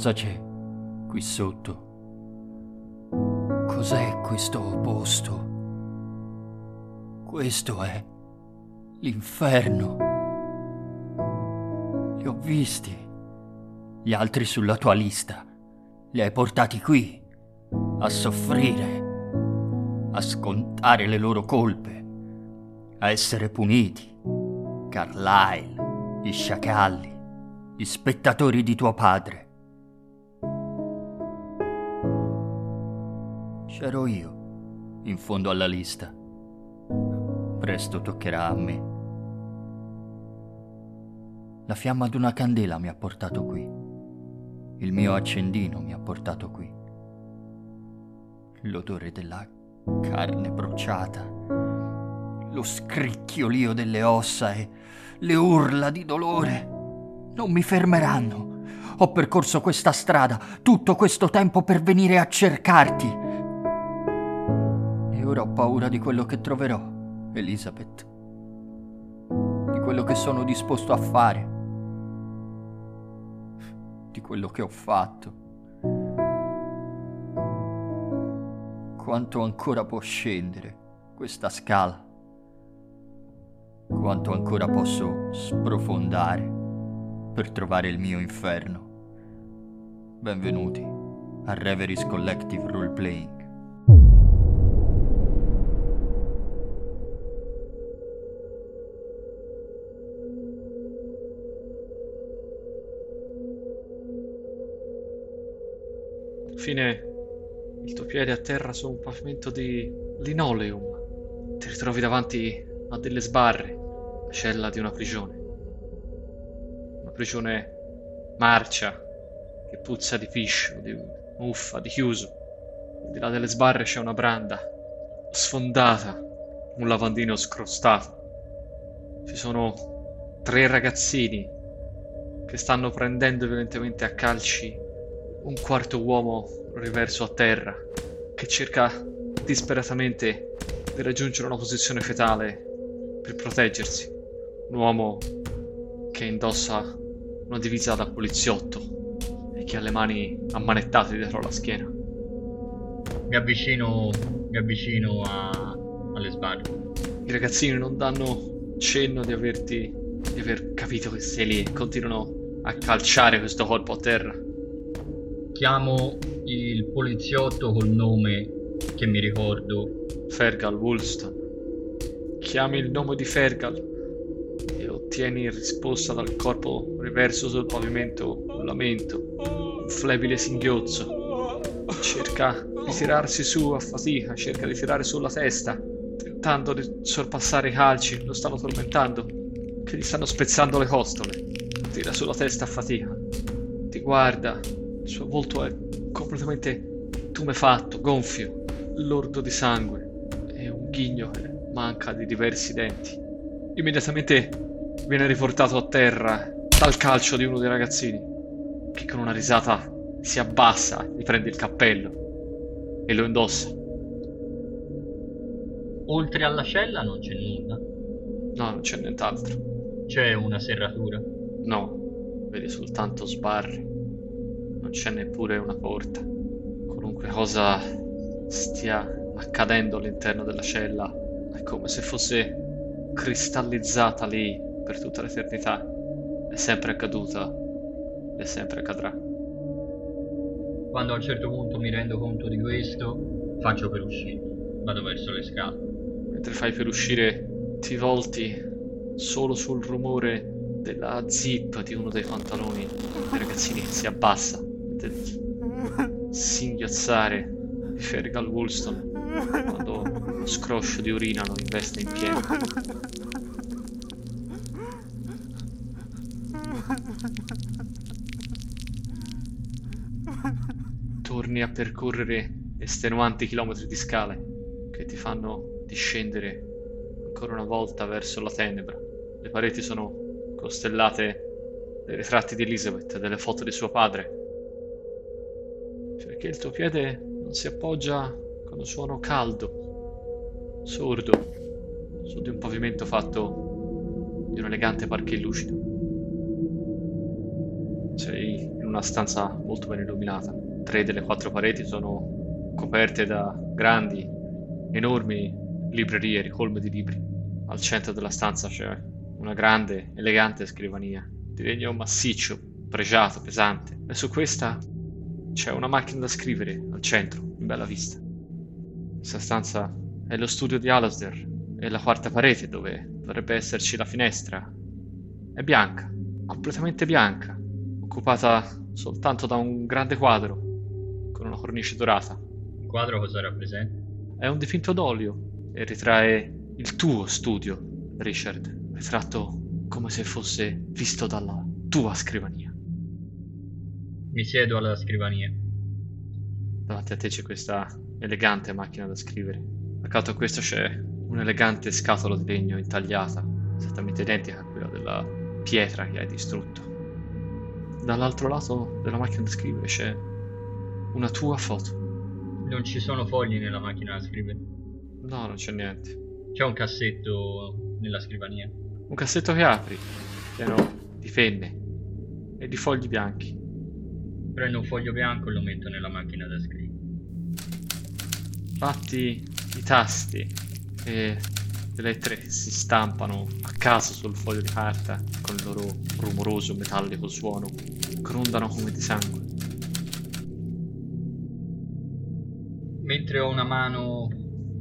Cosa c'è qui sotto? Cos'è questo posto? Questo è l'inferno. Li ho visti. Gli altri sulla tua lista. Li hai portati qui a soffrire, a scontare le loro colpe, a essere puniti. Carlyle, gli sciacalli, gli spettatori di tuo padre. C'ero io, in fondo alla lista. Presto toccherà a me. La fiamma d'una candela mi ha portato qui. Il mio accendino mi ha portato qui. L'odore della carne bruciata, lo scricchiolio delle ossa e le urla di dolore non mi fermeranno. Ho percorso questa strada tutto questo tempo per venire a cercarti. Ora ho paura di quello che troverò. Elizabeth, di quello che sono disposto a fare, di quello che ho fatto. Quanto ancora può scendere questa scala? Quanto ancora posso sprofondare per trovare il mio inferno? Benvenuti a Reveries Collective Roleplaying. Fine il tuo piede a terra su un pavimento di linoleum. Ti ritrovi davanti a delle sbarre, la cella di una prigione. Una prigione marcia, che puzza di piscio, di muffa, di chiuso. Al di là delle sbarre c'è una branda sfondata, un lavandino scrostato. Ci sono tre ragazzini che stanno prendendo violentemente a calci un quarto uomo riverso a terra che cerca disperatamente di raggiungere una posizione fetale per proteggersi. Un uomo che indossa una divisa da poliziotto e che ha le mani ammanettate dietro la schiena. Mi avvicino, mi avvicino a, alle sbarre. I ragazzini non danno cenno di averti di aver capito che sei lì e continuano a calciare questo corpo a terra chiamo il poliziotto col nome che mi ricordo. Fergal Woolston. Chiami il nome di Fergal e ottieni in risposta dal corpo riverso sul pavimento un lamento, un flebile singhiozzo. Cerca di tirarsi su a fatica, cerca di tirare sulla testa, tentando di sorpassare i calci, lo stanno tormentando, che gli stanno spezzando le costole. Tira sulla testa a fatica. Ti guarda, il suo volto è completamente tumefatto, gonfio, lordo di sangue e un ghigno che manca di diversi denti. Immediatamente viene riportato a terra dal calcio di uno dei ragazzini, che con una risata si abbassa, gli prende il cappello e lo indossa. Oltre alla cella non c'è nulla. No, non c'è nient'altro. C'è una serratura. No, vedi soltanto sbarri non c'è neppure una porta. Qualunque cosa stia accadendo all'interno della cella è come se fosse cristallizzata lì per tutta l'eternità. È sempre accaduta e sempre accadrà. Quando a un certo punto mi rendo conto di questo, faccio per uscire. Vado verso le scale. Mentre fai per uscire, ti volti solo sul rumore della zip di uno dei pantaloni dei ragazzini che si abbassa singhiozzare di Fergal Woolston quando lo scroscio di urina lo investe in pieno. Torni a percorrere estenuanti chilometri di scale che ti fanno discendere ancora una volta verso la tenebra. Le pareti sono costellate dai ritratti di Elizabeth delle foto di suo padre perché il tuo piede non si appoggia con un suono caldo, sordo, su di un pavimento fatto di un elegante parquet lucido. Sei in una stanza molto ben illuminata. Tre delle quattro pareti sono coperte da grandi, enormi librerie ricolme di libri. Al centro della stanza c'è una grande, elegante scrivania di legno massiccio, pregiato, pesante, e su questa c'è una macchina da scrivere al centro, in bella vista. Questa stanza è lo studio di Alasdair e la quarta parete dove dovrebbe esserci la finestra. È bianca, completamente bianca, occupata soltanto da un grande quadro con una cornice dorata. Il quadro cosa rappresenta? È un dipinto d'olio e ritrae il tuo studio, Richard, ritratto come se fosse visto dalla tua scrivania. Mi siedo alla scrivania. Davanti a te c'è questa elegante macchina da scrivere. Accanto a questo c'è un'elegante scatola di legno intagliata, esattamente identica a quella della pietra che hai distrutto. Dall'altro lato della macchina da scrivere c'è una tua foto. Non ci sono fogli nella macchina da scrivere. No, non c'è niente. C'è un cassetto nella scrivania. Un cassetto che apri, pieno di penne e di fogli bianchi. Prendo un foglio bianco e lo metto nella macchina da scrivere. Batti i tasti e le lettere si stampano a caso sul foglio di carta con il loro rumoroso metallico suono. Grondano come di sangue. Mentre ho una mano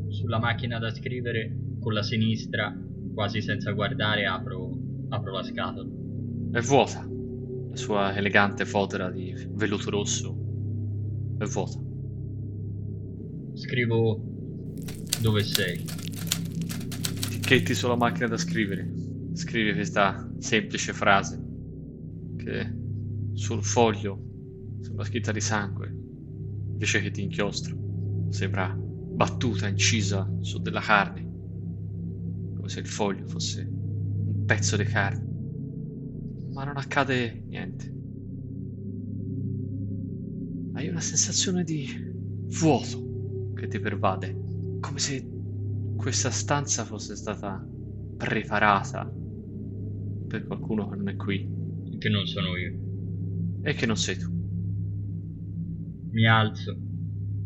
sulla macchina da scrivere, con la sinistra, quasi senza guardare, apro, apro la scatola. È vuota. Sua elegante fodera di velluto rosso è vuota. Scrivo dove sei. Ticchetti sulla macchina da scrivere. Scrivi questa semplice frase che sul foglio sembra scritta di sangue invece che di inchiostro. Sembra battuta, incisa su della carne, come se il foglio fosse un pezzo di carne. Ma non accade niente. Hai una sensazione di vuoto che ti pervade, come se questa stanza fosse stata preparata per qualcuno che non è qui Che non sono io. e che non sei tu. Mi alzo,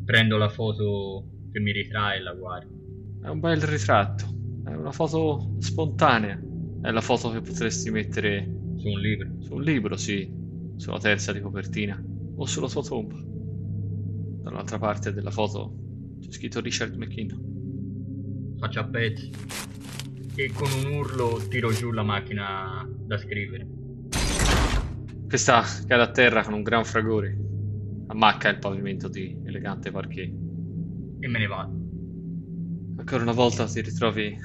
prendo la foto che mi ritrae e la guardo. È un bel ritratto, è una foto spontanea, è la foto che potresti mettere Su un libro. su un libro, sì, sulla terza di copertina o sulla tua tomba. Dall'altra parte della foto c'è scritto Richard McKinnon. Faccio a pezzi. E con un urlo tiro giù la macchina da scrivere. Questa cade a terra con un gran fragore, ammacca il pavimento di elegante parquet. E me ne vado. Ancora una volta ti ritrovi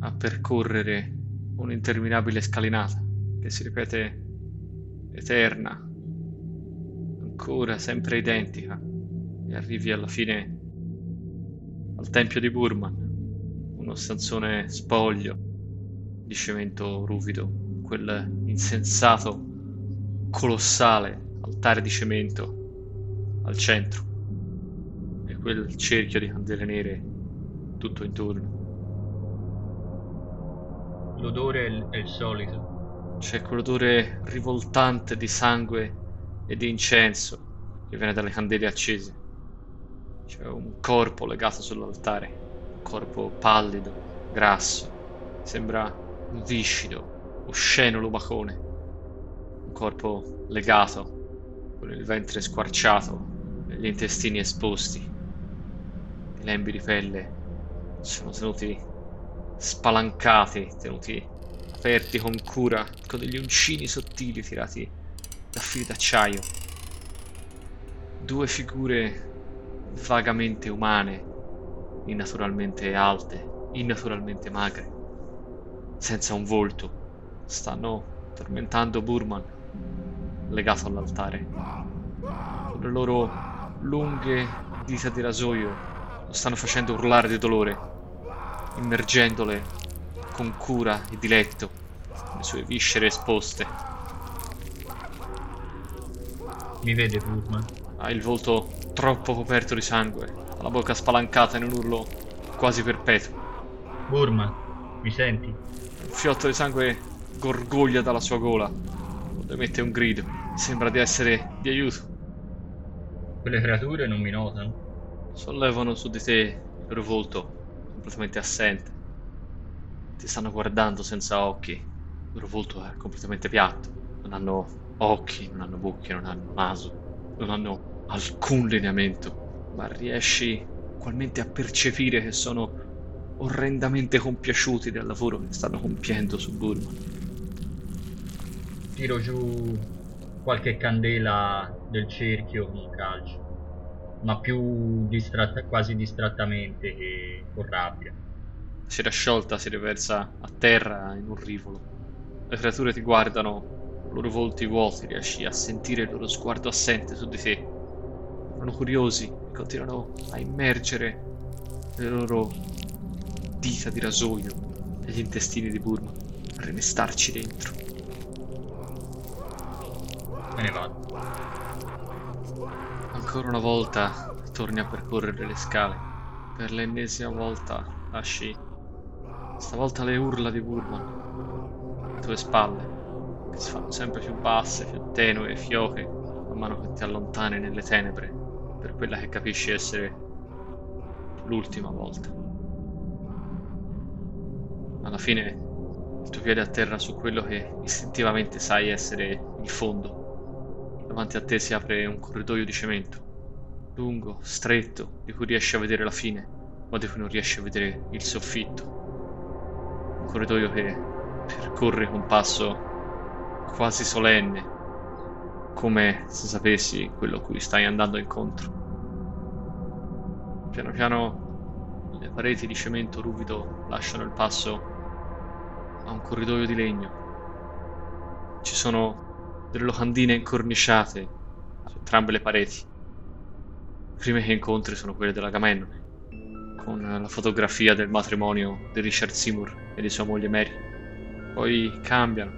a percorrere un'interminabile scalinata che si ripete eterna, ancora sempre identica, e arrivi alla fine al tempio di Burman, uno stanzone spoglio di cemento ruvido, quel insensato, colossale altare di cemento al centro e quel cerchio di candele nere tutto intorno. L'odore è il, solito. C'è quell'odore rivoltante di sangue e di incenso che viene dalle candele accese. C'è un corpo legato sull'altare, un corpo pallido, grasso, sembra un viscido, osceno lumacone. Un corpo legato, con il ventre squarciato e gli intestini esposti. I lembi di pelle sono tenuti spalancati, tenuti aperti con cura, con degli uncini sottili tirati da fili d'acciaio. Due figure vagamente umane, innaturalmente alte, innaturalmente magre, senza un volto, stanno tormentando Burman, legato all'altare. Con le loro lunghe dita di rasoio lo stanno facendo urlare di dolore, immergendole con cura e diletto le sue viscere esposte. Mi vede Burman. Ha il volto troppo coperto di sangue, ha la bocca spalancata in un urlo quasi perpetuo. Burman, mi senti? Un fiotto di sangue gorgoglia dalla sua gola, quando emette un grido. Sembra di essere di aiuto. Quelle creature non mi notano. Sollevano su di te il loro volto completamente assente. Ti stanno guardando senza occhi. Il loro volto è completamente piatto. Non hanno occhi, non hanno bocche, non hanno naso, non hanno alcun lineamento. Ma riesci ugualmente a percepire che sono orrendamente compiaciuti del lavoro che stanno compiendo su Burman. Tiro giù qualche candela del cerchio con calcio, ma più distratta, quasi distrattamente che con rabbia. Si rasciolta, si riversa a terra in un rivolo. Le creature ti guardano, i loro volti vuoti, riesci a sentire il loro sguardo assente su di te. Sono curiosi, continuano a immergere le loro dita di rasoio negli intestini di Burma, a rimestarci dentro. Me ne vado. Ancora una volta torni a percorrere le scale. Per l'ennesima volta lasci stavolta le urla di Burman alle tue spalle, che si fanno sempre più basse, più tenue e fioche man mano che ti allontani nelle tenebre per quella che capisci essere l'ultima volta. Alla fine il tuo piede atterra su quello che istintivamente sai essere il fondo. Davanti a te si apre un corridoio di cemento, lungo, stretto, di cui riesci a vedere la fine, ma di cui non riesci a vedere il soffitto. Corridoio che percorre con passo quasi solenne, come se sapessi quello a cui stai andando incontro. Piano piano le pareti di cemento ruvido lasciano il passo a un corridoio di legno. Ci sono delle locandine incorniciate su entrambe le pareti. Le prime che incontri sono quelle della Gamennone, con la fotografia del matrimonio di Richard Seymour e di sua moglie Mary. Poi cambiano,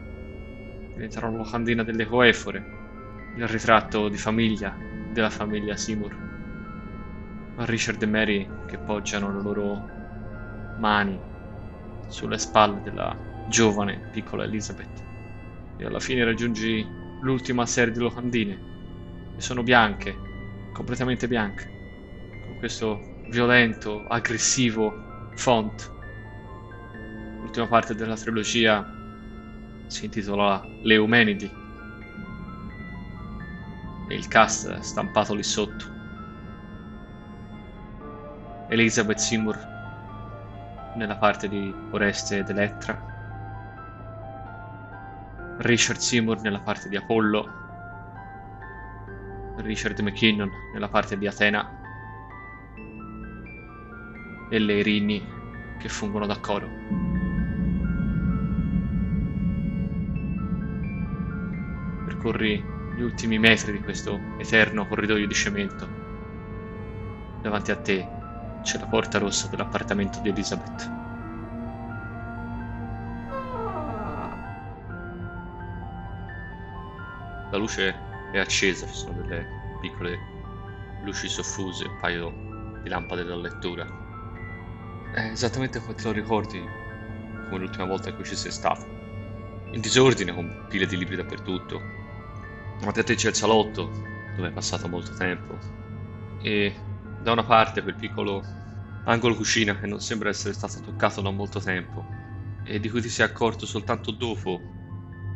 diventano la locandina delle coefore, il ritratto di famiglia della famiglia Seymour. Ma Richard e Mary che poggiano le loro mani sulle spalle della giovane, piccola Elizabeth. E alla fine raggiungi l'ultima serie di locandine. E sono bianche, completamente bianche. Con questo violento, aggressivo font. L'ultima parte della trilogia si intitola Le Eumenidi. E il cast è stampato lì sotto. Elizabeth Seymour nella parte di Oreste ed Elettra Richard Seymour nella parte di Apollo, Richard McKinnon nella parte di Atena e le Irini che fungono da coro. Percorri gli ultimi metri di questo eterno corridoio di cemento. Davanti a te c'è la porta rossa dell'appartamento di Elizabeth. La luce è accesa, ci sono delle piccole luci soffuse, un paio di lampade da lettura. È esattamente come te lo ricordi, come l'ultima volta cui ci sei stato. In disordine, con pile di libri dappertutto. Davanti a te c'è il salotto, dove hai passato molto tempo. E da una parte quel piccolo angolo cucina che non sembra essere stato toccato da molto tempo e di cui ti sei accorto soltanto dopo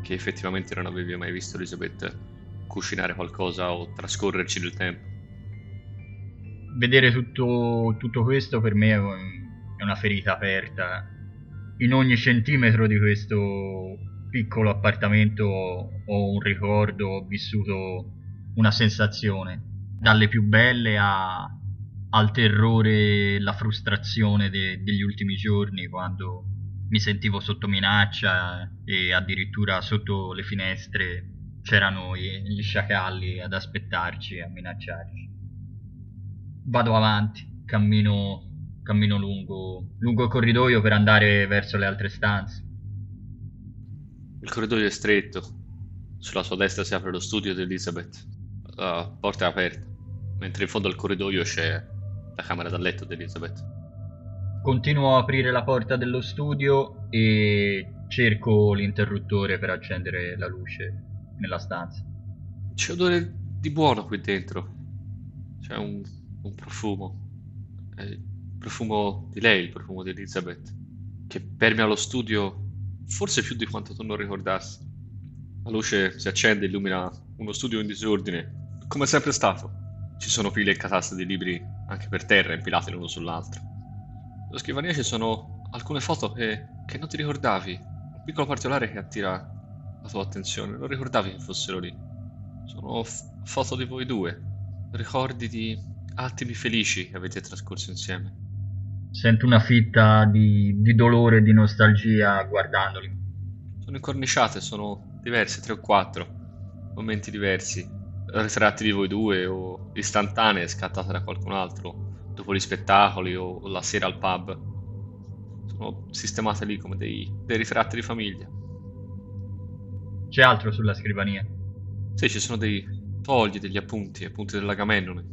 che effettivamente non avevi mai visto Elisabeth cucinare qualcosa o trascorrerci del tempo. Vedere tutto, tutto questo per me è una ferita aperta. In ogni centimetro di questo piccolo appartamento ho un ricordo, ho vissuto una sensazione, dalle più belle a, al terrore, la frustrazione de, degli ultimi giorni quando mi sentivo sotto minaccia e addirittura sotto le finestre c'erano gli sciacalli ad aspettarci, a minacciarci. Vado avanti, cammino, cammino lungo, lungo il corridoio per andare verso le altre stanze. Il corridoio è stretto. Sulla sua destra si apre lo studio di Elizabeth. La porta è aperta, mentre in fondo al corridoio c'è la camera da letto di Elizabeth. Continuo a aprire la porta dello studio e cerco l'interruttore per accendere la luce nella stanza. C'è odore di buono qui dentro. C'è un, un profumo. Il profumo di lei, il profumo di Elizabeth, che permea lo studio forse più di quanto tu non ricordassi. La luce si accende e illumina uno studio in disordine, come è sempre stato. Ci sono pile e cataste di libri anche per terra, impilati l'uno sull'altro. Sulla scrivania ci sono alcune foto che, che non ti ricordavi, un piccolo particolare che attira la tua attenzione, non ricordavi che fossero lì. Sono f- foto di voi due, ricordi di attimi felici che avete trascorso insieme. Sento una fitta di, di dolore e di nostalgia guardandoli. Sono incorniciate, sono diverse, tre o quattro momenti diversi, ritratti di voi due o istantanee scattate da qualcun altro dopo gli spettacoli o la sera al pub. Sono sistemate lì come dei, dei ritratti di famiglia. C'è altro sulla scrivania? Sì, ci sono dei fogli, degli appunti, appunti dell'Agamennone.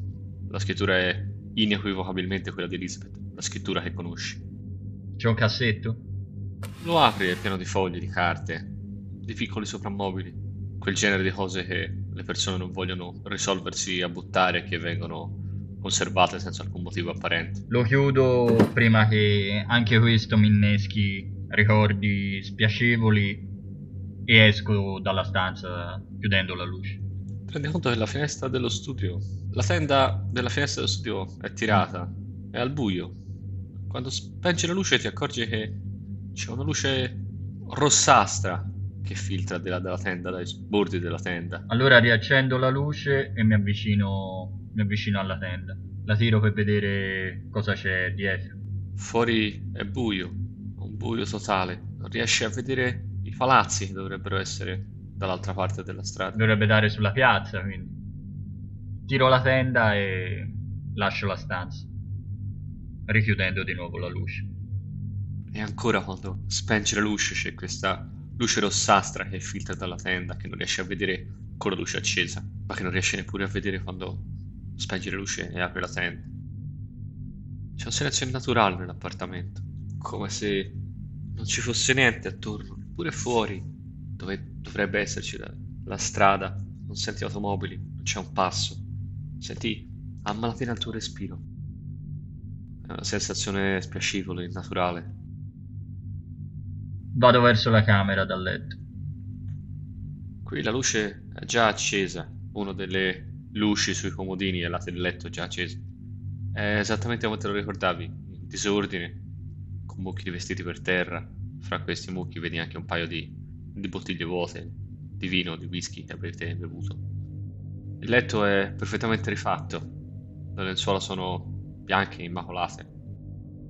La scrittura è inequivocabilmente quella di Elizabeth, la scrittura che conosci. C'è un cassetto? Lo apri è pieno di fogli, di carte, di piccoli soprammobili, quel genere di cose che le persone non vogliono risolversi a buttare e che vengono conservate senza alcun motivo apparente. Lo chiudo prima che anche questo mi inneschi ricordi spiacevoli e esco dalla stanza chiudendo la luce. Prendi conto che la finestra dello studio, la tenda della finestra dello studio è tirata, è al buio. Quando spengi la luce ti accorgi che c'è una luce rossastra che filtra dalla, dalla tenda, dai bordi della tenda. Allora riaccendo la luce e mi avvicino, mi avvicino alla tenda. La tiro per vedere cosa c'è dietro. Fuori è buio, un buio totale. Non riesci a vedere i palazzi che dovrebbero essere dall'altra parte della strada. Dovrebbe dare sulla piazza, quindi. Tiro la tenda e lascio la stanza, richiudendo di nuovo la luce. E ancora quando spengi la luce c'è questa luce rossastra che filtra dalla tenda, che non riesci a vedere con la luce accesa, ma che non riesci neppure a vedere quando spengi la luce e apri la tenda. C'è un silenzio naturale nell'appartamento, come se non ci fosse niente attorno, pure fuori, dove dovrebbe esserci la, la strada, non senti automobili, non c'è un passo, senti a malapena il tuo respiro. È una sensazione spiacevole, naturale, Vado verso la camera dal letto. Qui la luce è già accesa, una delle luci sui comodini al lato del letto è già accesa. È esattamente come te lo ricordavi, in disordine, con mucchi di vestiti per terra. Fra questi mucchi vedi anche un paio di, di bottiglie vuote, di vino, di whisky che avete bevuto. Il letto è perfettamente rifatto, le lenzuola sono bianche e immacolate.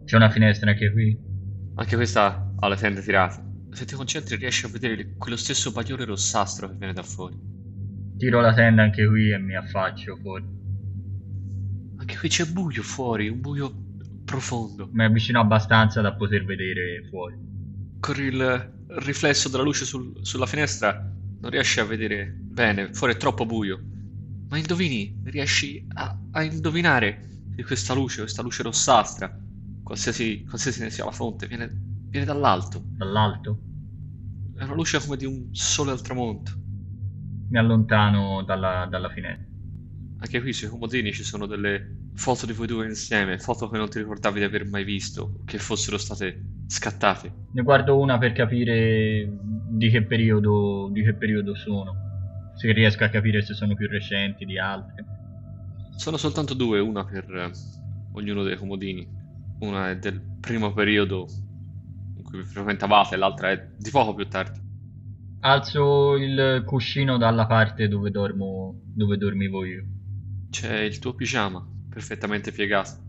C'è una finestra anche qui? Anche questa ha le tende tirate. Se ti concentri riesci a vedere quello stesso bagliore rossastro che viene da fuori. Tiro la tenda anche qui e mi affaccio fuori. Anche qui c'è buio fuori, un buio profondo. Mi avvicino abbastanza da poter vedere fuori. Con il riflesso della luce sul, sulla finestra non riesci a vedere bene, fuori è troppo buio. Ma indovini, riesci a, a indovinare che questa luce, questa luce rossastra, qualsiasi, qualsiasi ne sia la fonte, viene, viene dall'alto. Dall'alto? È una luce come di un sole al tramonto. Mi allontano dalla, dalla finestra. Anche qui sui comodini ci sono delle foto di voi due insieme, foto che non ti ricordavi di aver mai visto, che fossero state scattate. Ne guardo una per capire di che periodo, di che periodo sono. Se riesco a capire se sono più recenti di altre. Sono soltanto due, una per eh, ognuno dei comodini una è del primo periodo in cui vi frequentavate, l'altra è di poco più tardi. Alzo il cuscino dalla parte dove dormo, dove dormivo io. C'è il tuo pigiama, perfettamente piegato.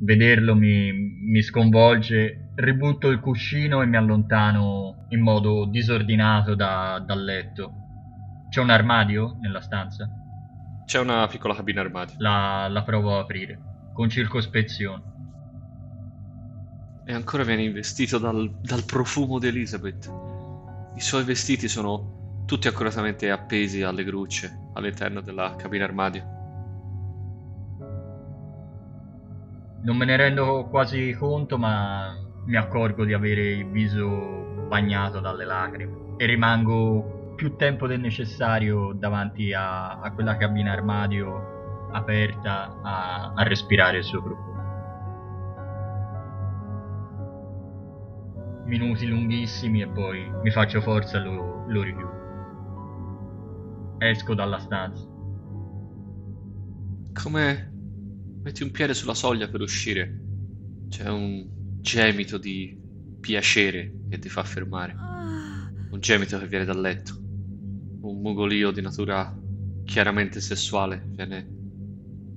Vederlo mi, mi sconvolge, ributto il cuscino e mi allontano in modo disordinato da, dal letto. C'è un armadio nella stanza? C'è una piccola cabina armadio. La, la provo a aprire, con circospezione e ancora viene investito dal, dal profumo di Elizabeth. I suoi vestiti sono tutti accuratamente appesi alle grucce all'interno della cabina armadio. Non me ne rendo quasi conto, ma mi accorgo di avere il viso bagnato dalle lacrime e rimango più tempo del necessario davanti a, a quella cabina armadio aperta a, a respirare il suo profumo. Minuti lunghissimi e poi mi faccio forza e lo, lo richiudo. Esco dalla stanza. Come metti un piede sulla soglia per uscire, c'è un gemito di piacere che ti fa fermare. Un gemito che viene dal letto. Un mugolio di natura chiaramente sessuale viene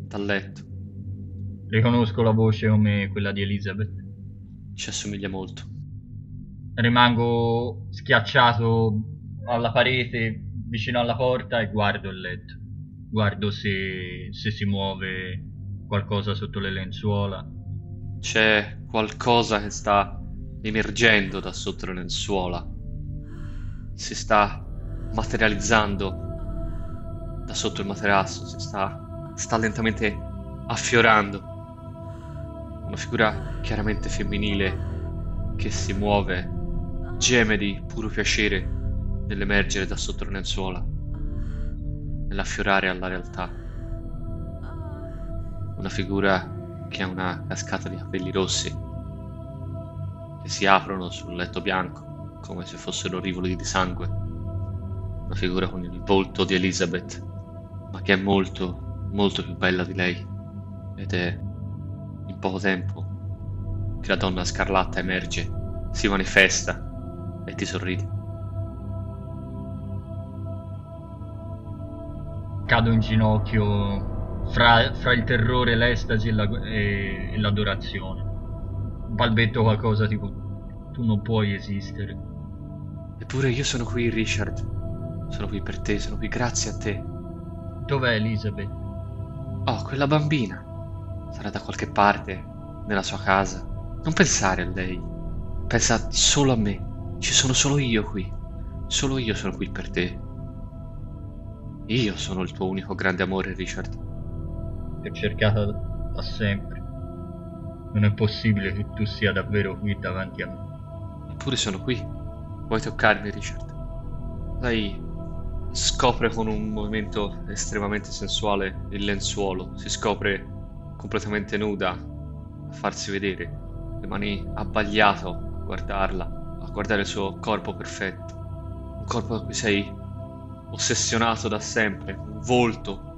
dal letto. Riconosco la voce come quella di Elizabeth. Ci assomiglia molto. Rimango schiacciato alla parete vicino alla porta e guardo il letto. Guardo se, se si muove qualcosa sotto le lenzuola. C'è qualcosa che sta emergendo da sotto le lenzuola. Si sta materializzando da sotto il materasso, si sta, sta lentamente affiorando. Una figura chiaramente femminile che si muove, geme di puro piacere nell'emergere da sotto le lenzuola, nell'affiorare alla realtà. Una figura che ha una cascata di capelli rossi che si aprono sul letto bianco come se fossero rivoli di sangue. Una figura con il volto di Elizabeth, ma che è molto, molto più bella di lei. Ed è in poco tempo che la donna scarlatta emerge, si manifesta e ti sorride. Cado in ginocchio fra, fra il terrore, l'estasi e, la, e, e l'adorazione. Balbetto qualcosa tipo tu non puoi esistere. Eppure io sono qui, Richard. Sono qui per te, sono qui grazie a te. Dov'è Elizabeth? Oh, quella bambina. Sarà da qualche parte, nella sua casa. Non pensare a lei. Pensa solo a me. Ci sono solo io qui. Solo io sono qui per te. Io sono il tuo unico grande amore, Richard. Ti ho cercata da sempre. Non è possibile che tu sia davvero qui davanti a me. Eppure sono qui. Vuoi toccarmi, Richard? Lei scopre con un movimento estremamente sensuale il lenzuolo, si scopre completamente nuda a farsi vedere, le mani abbagliato a guardarla, a guardare il suo corpo perfetto, un corpo da cui sei ossessionato da sempre, un volto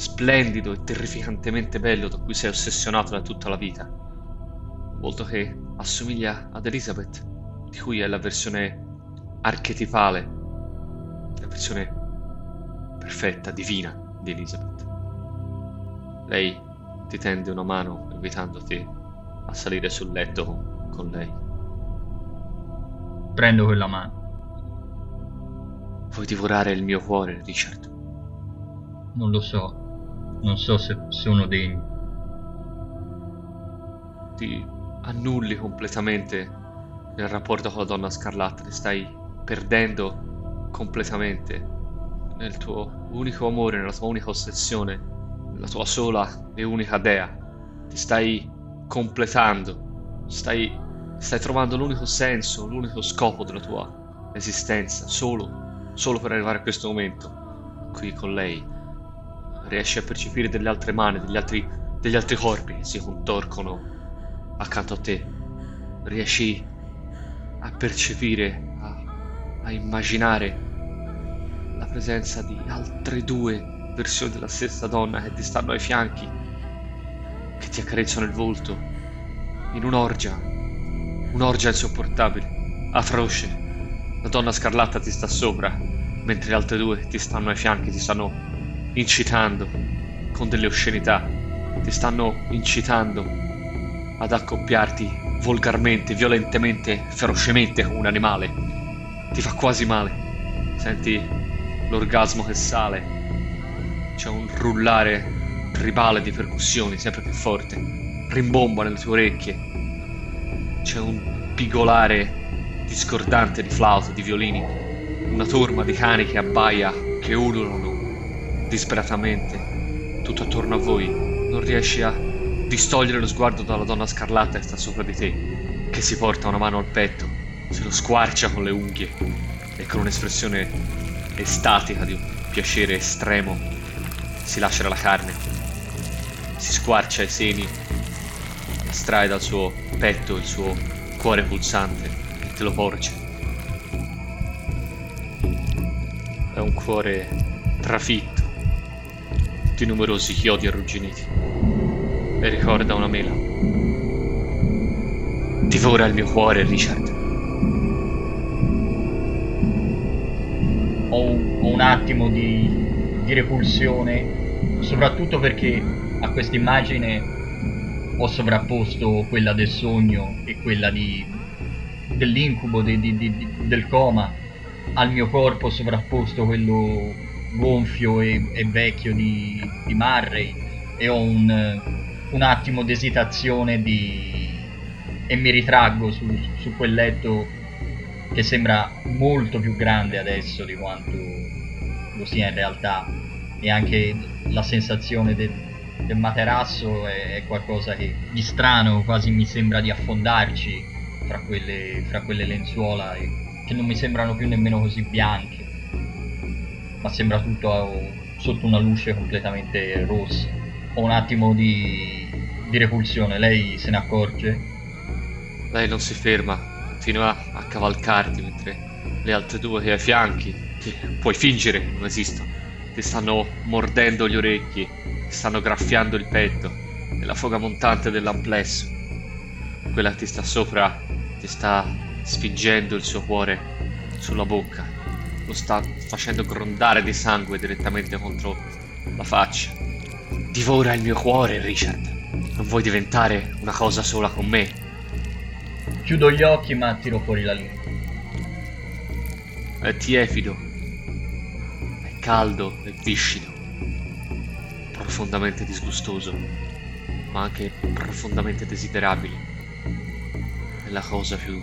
splendido e terrificantemente bello da cui sei ossessionato da tutta la vita, un volto che assomiglia ad Elizabeth, di cui è la versione archetipale, la versione perfetta, divina di Elizabeth. Lei ti tende una mano invitandoti a salire sul letto con, con lei. Prendo quella mano. Vuoi divorare il mio cuore, Richard? Non lo so. Non so se sono degno. Ti annulli completamente nel rapporto con la donna scarlatta, ti stai perdendo completamente nel tuo unico amore, nella tua unica ossessione, nella tua sola e unica dea. Ti stai completando, stai, stai trovando l'unico senso, l'unico scopo della tua esistenza, solo, solo per arrivare a questo momento, qui con lei. Riesci a percepire delle altre mani, degli altri, degli altri corpi che si contorcono accanto a te. Riesci a percepire, a, a immaginare la presenza di altre due versioni della stessa donna che ti stanno ai fianchi, che ti accarezzano il volto, in un'orgia, un'orgia insopportabile, atroce. La donna scarlatta ti sta sopra, mentre le altre due ti stanno ai fianchi, ti stanno incitando con delle oscenità, ti stanno incitando ad accoppiarti volgarmente, violentemente, ferocemente come un animale. Ti fa quasi male. Senti l'orgasmo che sale. C'è un rullare tribale di percussioni sempre più forte. Rimbomba nelle tue orecchie. C'è un pigolare discordante di flauto, di violini. Una torma di cani che abbaia, che ululano disperatamente. Tutto attorno a voi. Non riesci a distogliere lo sguardo dalla donna scarlatta che sta sopra di te, che si porta una mano al petto, se lo squarcia con le unghie e con un'espressione estatica di un piacere estremo si lacera la carne, si squarcia i seni, estrae dal suo petto il suo cuore pulsante e te lo porge. È un cuore trafitto di numerosi chiodi arrugginiti e ricorda una mela. Divora il mio cuore, Richard. Ho un, ho un attimo di, di repulsione, soprattutto perché a questa immagine ho sovrapposto quella del sogno e quella di, dell'incubo, di, di, del coma, al mio corpo ho sovrapposto quello gonfio e, e vecchio di, di Marray e ho un, un attimo di esitazione e mi ritraggo su, su quel letto che sembra molto più grande adesso di quanto lo sia in realtà. E anche la sensazione del, del materasso è, è, qualcosa che di strano quasi mi sembra di affondarci fra quelle, fra quelle lenzuola che non mi sembrano più nemmeno così bianche ma sembra tutto sotto una luce completamente rossa ho un attimo di, di repulsione lei se ne accorge? lei non si ferma continua a cavalcarti mentre le altre due che hai ai fianchi, che puoi fingere non esistono, ti stanno mordendo gli orecchi, ti stanno graffiando il petto e la foga montante dell'amplesso. Quella che ti sta sopra ti sta spingendo il suo cuore sulla bocca, lo sta facendo grondare di sangue direttamente contro la faccia. Divora il mio cuore, Richard. Non vuoi diventare una cosa sola con me? Chiudo gli occhi ma tiro fuori la lingua. È tiepido, è caldo è viscido, profondamente disgustoso, ma anche profondamente desiderabile. È la cosa più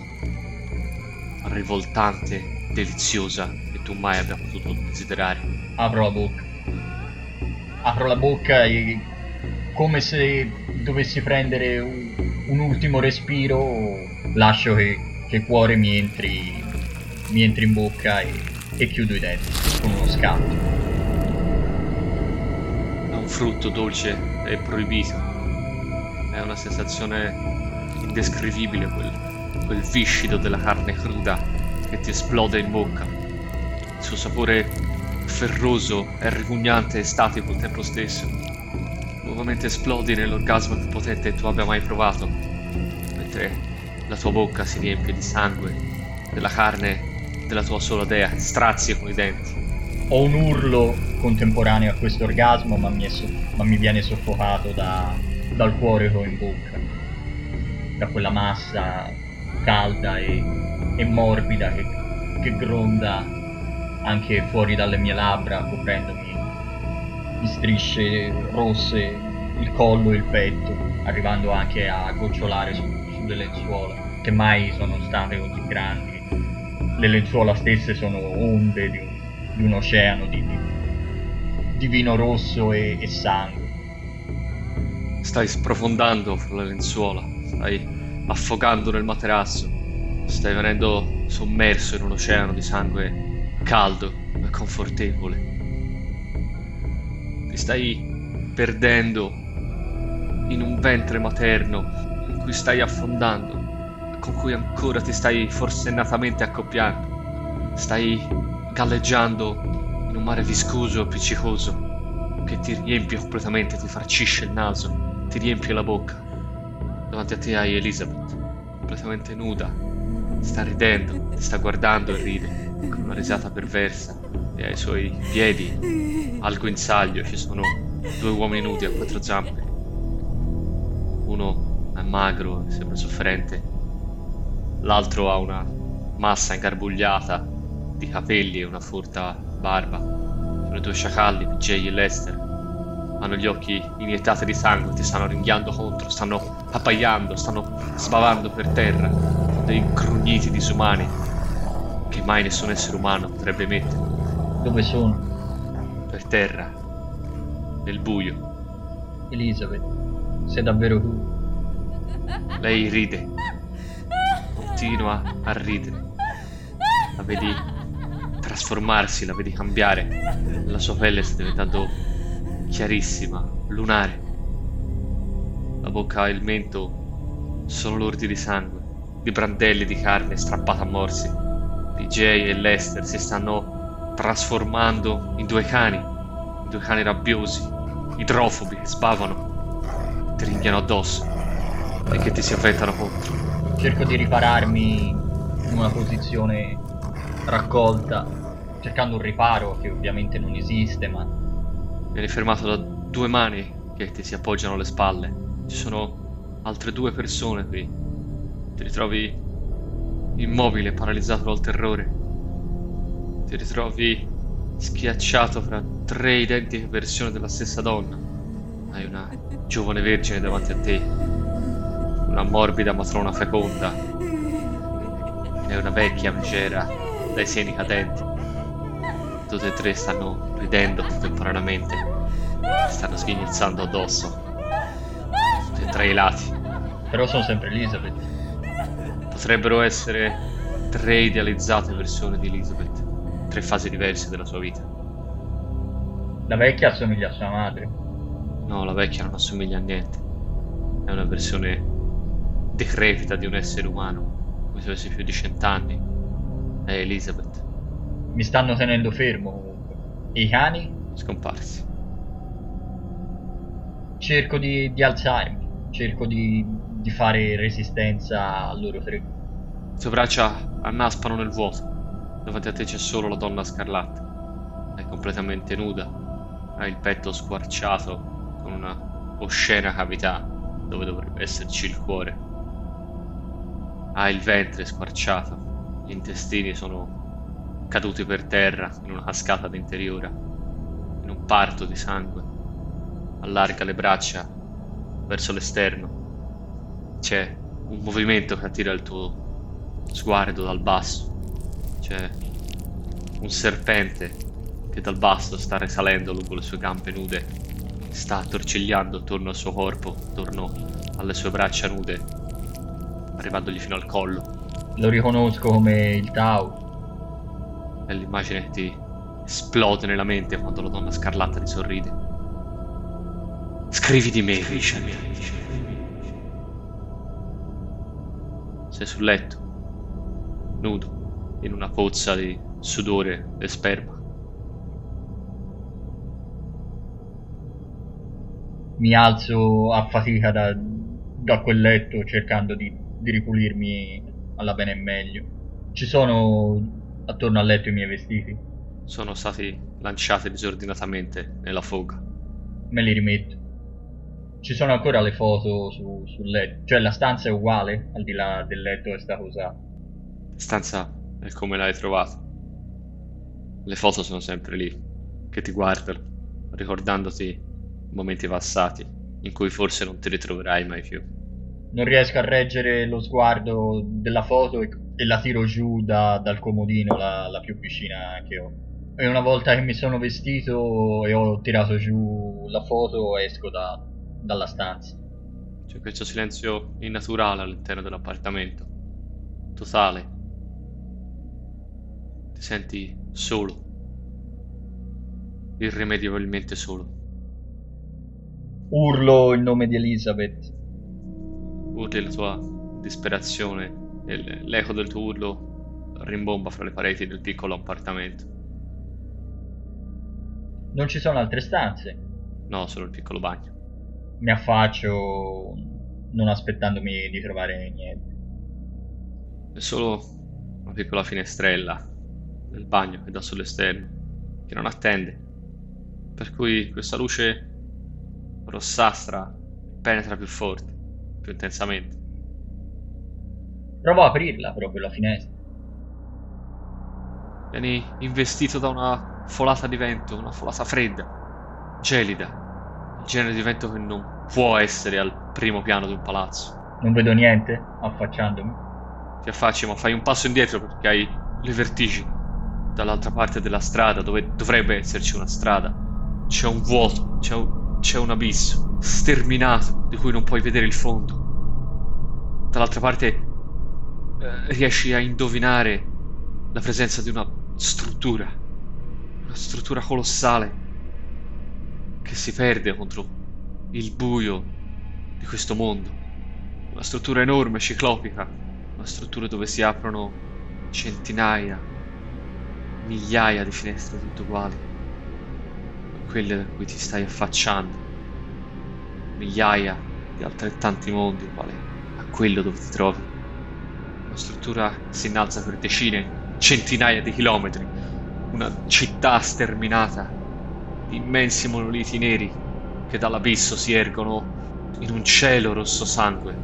rivoltante, deliziosa che tu mai abbia potuto desiderare. Apro la bocca. Apro la bocca e come se dovessi prendere un, un ultimo respiro lascio che, che il cuore mi entri, mi entri in bocca e, e chiudo i denti con uno scatto. È un frutto dolce e proibito. È una sensazione indescrivibile quel, quel viscido della carne cruda che ti esplode in bocca. Il suo sapore ferroso e ripugnante e statico al tempo stesso. Nuovamente esplodi nell'orgasmo più potente che tu abbia mai provato. Mentre la tua bocca si riempie di sangue, della carne della tua sola dea, strazia con i denti. Ho un urlo contemporaneo a questo orgasmo, ma mi, so- ma mi viene soffocato da- dal cuore che ho in bocca, da quella massa calda e, e morbida che, che gronda anche fuori dalle mie labbra, coprendomi di strisce rosse il collo e il petto, arrivando anche a gocciolare su, sulle lenzuola, che mai sono state così grandi. Le lenzuola stesse sono onde di un, di un oceano di, di, di, vino rosso e, e sangue. Stai sprofondando fra le lenzuola, stai affogando nel materasso, stai venendo sommerso in un oceano di sangue caldo e confortevole. Ti stai perdendo in un ventre materno cui stai affondando, con cui ancora ti stai forsennatamente accoppiando. Stai galleggiando in un mare viscoso e appiccicoso che ti riempie completamente, ti farcisce il naso, ti riempie la bocca. Davanti a te hai Elizabeth, completamente nuda, sta ridendo, ti sta guardando e ride, con una risata perversa, e ai suoi piedi, al guinzaglio, ci sono due uomini nudi a quattro zampe. Uno è magro, sembra sofferente. L'altro ha una massa ingarbugliata di capelli e una furta barba. Sono due sciacalli, Jay e Lester. Hanno gli occhi iniettati di sangue, ti stanno ringhiando contro, stanno appaiando, stanno sbavando per terra dei grugniti disumani che mai nessun essere umano potrebbe mettere. Dove sono? Per terra, nel buio. Elizabeth, sei davvero tu? Lei ride. Continua a ridere. La vedi trasformarsi, la vedi cambiare. La sua pelle sta diventando chiarissima, lunare. La bocca e il mento sono lordi di sangue, di brandelli di carne strappata a morsi. PJ e Lester si stanno trasformando in due cani, in due cani rabbiosi, idrofobi che sbavano, ti ringhiano addosso e che ti si avventano contro. Cerco di ripararmi in una posizione raccolta, cercando un riparo che ovviamente non esiste, ma Vieni fermato da due mani che ti si appoggiano alle spalle. Ci sono altre due persone qui. Ti ritrovi immobile, paralizzato dal terrore. Ti ritrovi schiacciato fra tre identiche versioni della stessa donna. Hai una giovane vergine davanti a te, una morbida matrona feconda e una vecchia megera dai seni cadenti. Tutte e tre stanno ridendo contemporaneamente, stanno sghignazzando addosso. Tutti e tre i lati. però sono sempre Elizabeth. Potrebbero essere tre idealizzate versioni di Elizabeth, tre fasi diverse della sua vita. La vecchia assomiglia a sua madre. No, la vecchia non assomiglia a niente. È una versione decrepita di un essere umano, come se avesse più di cent'anni. È Elizabeth, Mi stanno tenendo fermo comunque. E i cani? scomparsi. Cerco di, di alzarmi, cerco di, di fare resistenza al loro tre. Le sue braccia annaspano nel vuoto. Davanti a te c'è solo la donna scarlatta. È completamente nuda. Ha il petto squarciato con una oscena cavità dove dovrebbe esserci il cuore. Ha il ventre squarciato. Gli intestini sono caduti per terra in una cascata d'interiora. In un parto di sangue. Allarga le braccia verso l'esterno. C'è un movimento che attira il tuo sguardo dal basso. C'è un serpente che dal basso sta risalendo lungo le sue gambe nude, sta attorcigliando attorno al suo corpo, attorno alle sue braccia nude, arrivandogli fino al collo. Lo riconosco come il Tau. È l'immagine che ti esplode nella mente quando la donna scarlatta ti sorride. Scrivi di me, Richard. Sei sul letto, nudo, in una pozza di sudore e sperma. Mi alzo a fatica da, da quel letto cercando di, di ripulirmi alla bene e meglio. Ci sono attorno al letto i miei vestiti. Sono stati lanciati disordinatamente nella foga. Me li rimetto. Ci sono ancora le foto su- sul letto. Cioè la stanza è uguale, al di là del letto è stato usato. La stanza è come l'hai trovata. Le foto sono sempre lì, che ti guardano, ricordandoti momenti passati in cui forse non ti ritroverai mai più. Non riesco a reggere lo sguardo della foto e, e la tiro giù da- dal comodino, la, la più vicina che ho. E una volta che mi sono vestito e ho tirato giù la foto, esco da- dalla stanza. C'è questo silenzio innaturale all'interno dell'appartamento, totale. Ti senti solo, irrimediabilmente solo. Urlo il nome di Elizabeth. Urli la tua disperazione e l'eco del tuo urlo rimbomba fra le pareti del piccolo appartamento. Non ci sono altre stanze. No, solo il piccolo bagno. Mi affaccio non aspettandomi di trovare niente. È solo una piccola finestrella del bagno che dà sull'esterno, che non attende. Per cui questa luce rossastra penetra più forte, più intensamente. Provo a aprirla proprio la finestra. Vieni investito da una folata di vento, una folata fredda, gelida, genere di vento che non può essere al primo piano di un palazzo. Non vedo niente affacciandomi. Ti affacci ma fai un passo indietro perché hai le vertigini. Dall'altra parte della strada, dove dovrebbe esserci una strada, c'è un vuoto, c'è un, c'è un abisso sterminato di cui non puoi vedere il fondo. Dall'altra parte eh, riesci a indovinare la presenza di una struttura, una struttura colossale che si perde contro il buio di questo mondo. Una struttura enorme, ciclopica, una struttura dove si aprono centinaia, migliaia di finestre tutte uguali, quelle a cui ti stai affacciando, migliaia di altrettanti mondi uguali a quello dove ti trovi. Una struttura si innalza per decine, centinaia di chilometri, una città sterminata immensi monoliti neri che dall'abisso si ergono in un cielo rosso sangue,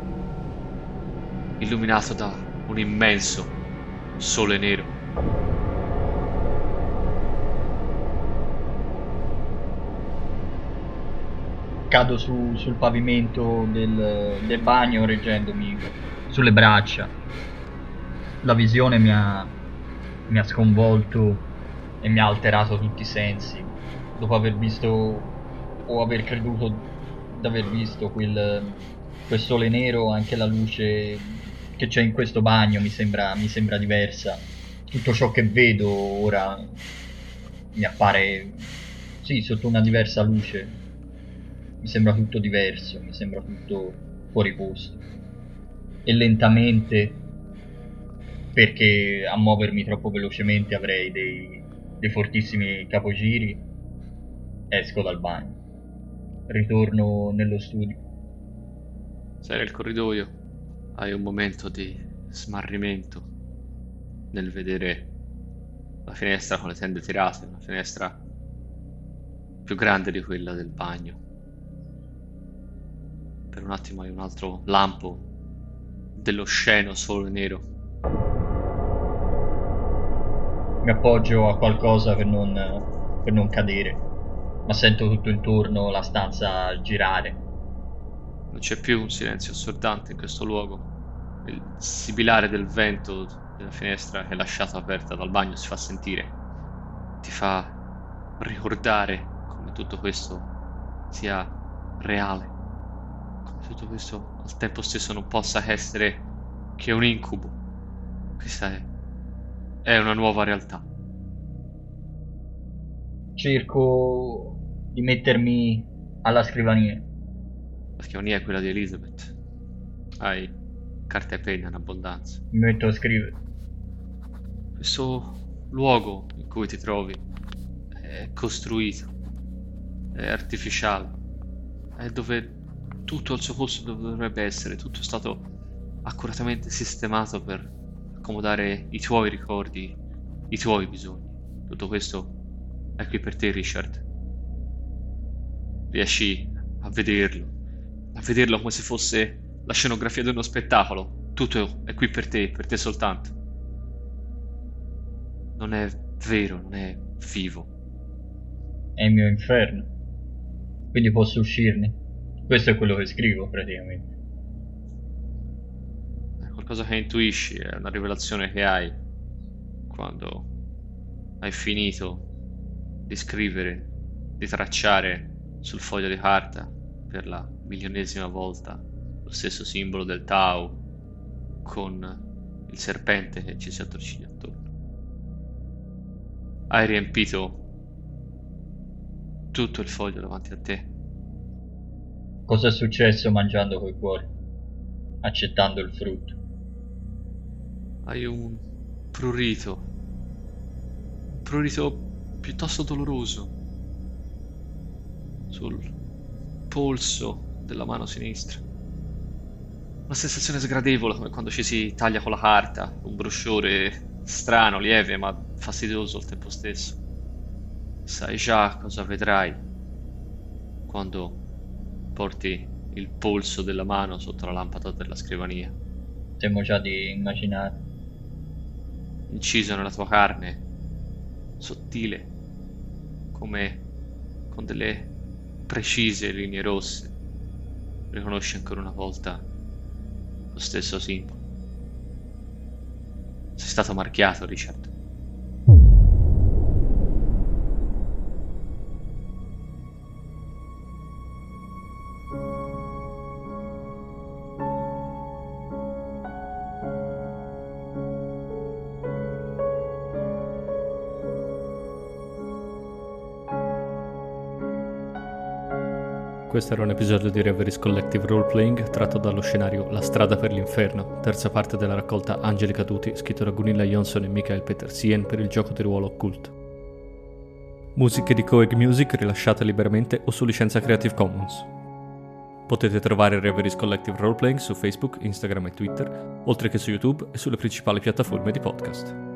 illuminato da un immenso sole nero. Cado su, sul pavimento del, del bagno reggendomi sulle braccia. La visione mi ha, mi ha sconvolto e mi ha alterato tutti i sensi. Dopo aver visto o aver creduto d'aver visto quel, quel sole nero, anche la luce che c'è in questo bagno mi sembra, mi sembra diversa. Tutto ciò che vedo ora mi appare, sì, sotto una diversa luce. Mi sembra tutto diverso, mi sembra tutto fuori posto. E lentamente, perché a muovermi troppo velocemente avrei dei, dei fortissimi capogiri, esco dal bagno ritorno nello studio. Sei nel corridoio, hai un momento di smarrimento nel vedere la finestra con le tende tirate, una finestra più grande di quella del bagno. Per un attimo hai un altro lampo dello sceno solo nero. Mi appoggio a qualcosa per non, per non cadere ma sento tutto intorno la stanza girare. Non c'è più un silenzio assordante in questo luogo. Il sibilare del vento della finestra che è lasciata aperta dal bagno si fa sentire. Ti fa ricordare come tutto questo sia reale. Come tutto questo al tempo stesso non possa essere che un incubo. Questa è, è una nuova realtà cerco di mettermi alla scrivania. La scrivania è quella di Elizabeth. Hai carta e penna in abbondanza. Mi metto a scrivere. Questo luogo in cui ti trovi è costruito, è artificiale, è dove tutto al suo posto dove dovrebbe essere, tutto è stato accuratamente sistemato per accomodare i tuoi ricordi, i tuoi bisogni. Tutto questo è qui per te, Richard. Riesci a vederlo, a vederlo come se fosse la scenografia di uno spettacolo. Tutto è qui per te, per te soltanto. Non è vero, non è vivo. È il mio inferno. Quindi posso uscirne. Questo è quello che scrivo, praticamente. È qualcosa che intuisci, è una rivelazione che hai quando hai finito di scrivere, di tracciare sul foglio di carta per la milionesima volta lo stesso simbolo del Tau con il serpente che ci si attorciglia attorno. Hai riempito tutto il foglio davanti a te. Cosa è successo mangiando quei cuori? Accettando il frutto? Hai un prurito. Un prurito piuttosto doloroso sul polso della mano sinistra. Una sensazione sgradevole come quando ci si taglia con la carta, un brusciore strano, lieve, ma fastidioso al tempo stesso. Sai già cosa vedrai quando porti il polso della mano sotto la lampada della scrivania. Temo già di immaginare. Inciso nella tua carne, sottile, come con delle precise linee rosse riconosci ancora una volta lo stesso simbolo. Sei stato marchiato, Richard. Questo era un episodio di Reveries Collective Roleplaying tratto dallo scenario La strada per l'inferno, terza parte della raccolta Angeli Caduti, scritto da Gunilla Jonsson e Michael Petersien per il gioco di ruolo Occult. Musiche di Coeg Music rilasciate liberamente o su licenza Creative Commons. Potete trovare Reveries Collective Roleplaying su Facebook, Instagram e Twitter, oltre che su YouTube e sulle principali piattaforme di podcast.